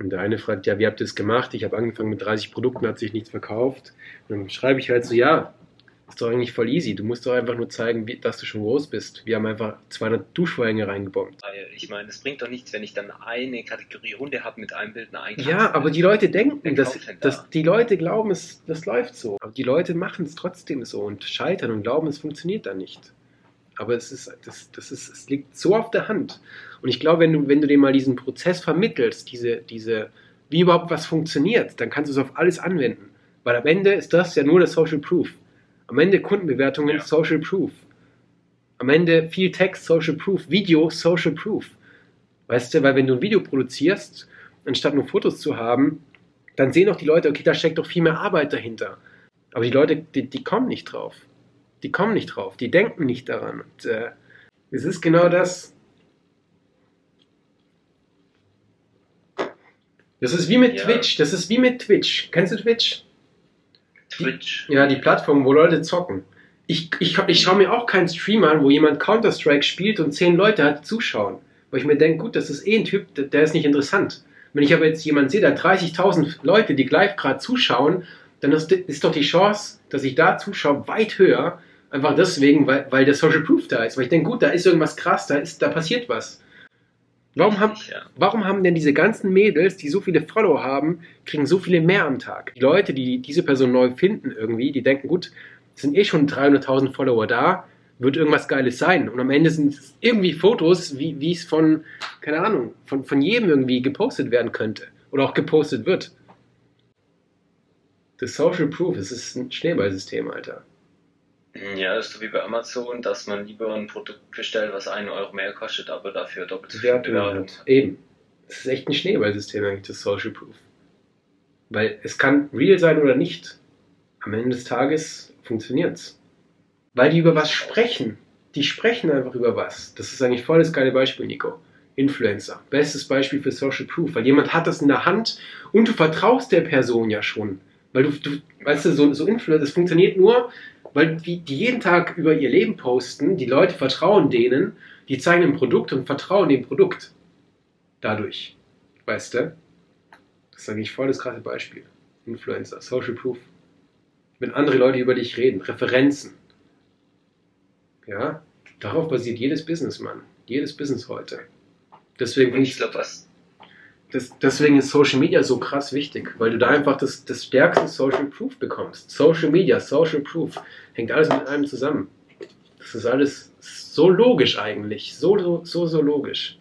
Und der eine fragt, ja, wie habt ihr das gemacht? Ich habe angefangen mit 30 Produkten, hat sich nichts verkauft. Und dann schreibe ich halt so, ja, ist doch eigentlich voll easy. Du musst doch einfach nur zeigen, wie, dass du schon groß bist. Wir haben einfach 200 Duschvorhänge reingebombt. Ich meine, es bringt doch nichts, wenn ich dann eine Kategorie Hunde habe mit einem Bild, eine Ja, aber die Leute denken, dass, dass die Leute glauben, es, das läuft so. Aber die Leute machen es trotzdem so und scheitern und glauben, es funktioniert dann nicht. Aber es ist, das, das ist, es liegt so auf der Hand. Und ich glaube, wenn du, wenn du dir mal diesen Prozess vermittelst, diese, diese, wie überhaupt was funktioniert, dann kannst du es auf alles anwenden. Weil am Ende ist das ja nur das Social Proof. Am Ende Kundenbewertungen, ja. Social Proof. Am Ende viel Text, Social Proof. Video, Social Proof. Weißt du, weil wenn du ein Video produzierst, anstatt nur Fotos zu haben, dann sehen auch die Leute, okay, da steckt doch viel mehr Arbeit dahinter. Aber die Leute, die, die kommen nicht drauf. Die kommen nicht drauf. Die denken nicht daran. Und äh, es ist genau das. Das ist wie mit ja. Twitch. Das ist wie mit Twitch. Kennst du Twitch? Twitch. ja, die Plattform, wo Leute zocken. Ich, ich, ich schaue mir auch keinen Stream an, wo jemand Counter-Strike spielt und zehn Leute hat zuschauen. Weil ich mir denke, gut, das ist eh ein Typ, der, der ist nicht interessant. Wenn ich aber jetzt jemanden sehe, da 30.000 Leute, die live gerade zuschauen, dann ist, ist doch die Chance, dass ich da zuschaue, weit höher. Einfach deswegen, weil, weil der Social Proof da ist. Weil ich denke, gut, da ist irgendwas krass, da, ist, da passiert was. Warum haben, warum haben denn diese ganzen Mädels, die so viele Follower haben, kriegen so viele mehr am Tag? Die Leute, die diese Person neu finden irgendwie, die denken, gut, sind eh schon 300.000 Follower da, wird irgendwas Geiles sein. Und am Ende sind es irgendwie Fotos, wie, wie es von, keine Ahnung, von, von jedem irgendwie gepostet werden könnte. Oder auch gepostet wird. Das Social Proof, es ist ein Schneeballsystem, Alter. Ja, das ist so wie bei Amazon, dass man lieber ein Produkt bestellt, was einen Euro mehr kostet, aber dafür doppelt so viel Bewertung hat. Eben. Das ist echt ein Schneeballsystem eigentlich, das Social Proof. Weil es kann real sein oder nicht. Am Ende des Tages funktioniert es. Weil die über was sprechen. Die sprechen einfach über was. Das ist eigentlich voll das geile Beispiel, Nico. Influencer. Bestes Beispiel für Social Proof. Weil jemand hat das in der Hand und du vertraust der Person ja schon. Weil du, du weißt du, so, so Influencer, das funktioniert nur, weil die, jeden Tag über ihr Leben posten, die Leute vertrauen denen, die zeigen ein Produkt und vertrauen dem Produkt. Dadurch. Weißt du? Das ist eigentlich voll das krasse Beispiel. Influencer, Social Proof. Wenn andere Leute über dich reden, Referenzen. Ja, darauf basiert jedes Business, Mann. Jedes Business heute. Deswegen ich glaube, was das, deswegen ist Social Media so krass wichtig, weil du da einfach das, das stärkste Social Proof bekommst. Social Media, Social Proof, hängt alles mit einem zusammen. Das ist alles so logisch eigentlich, so, so, so logisch.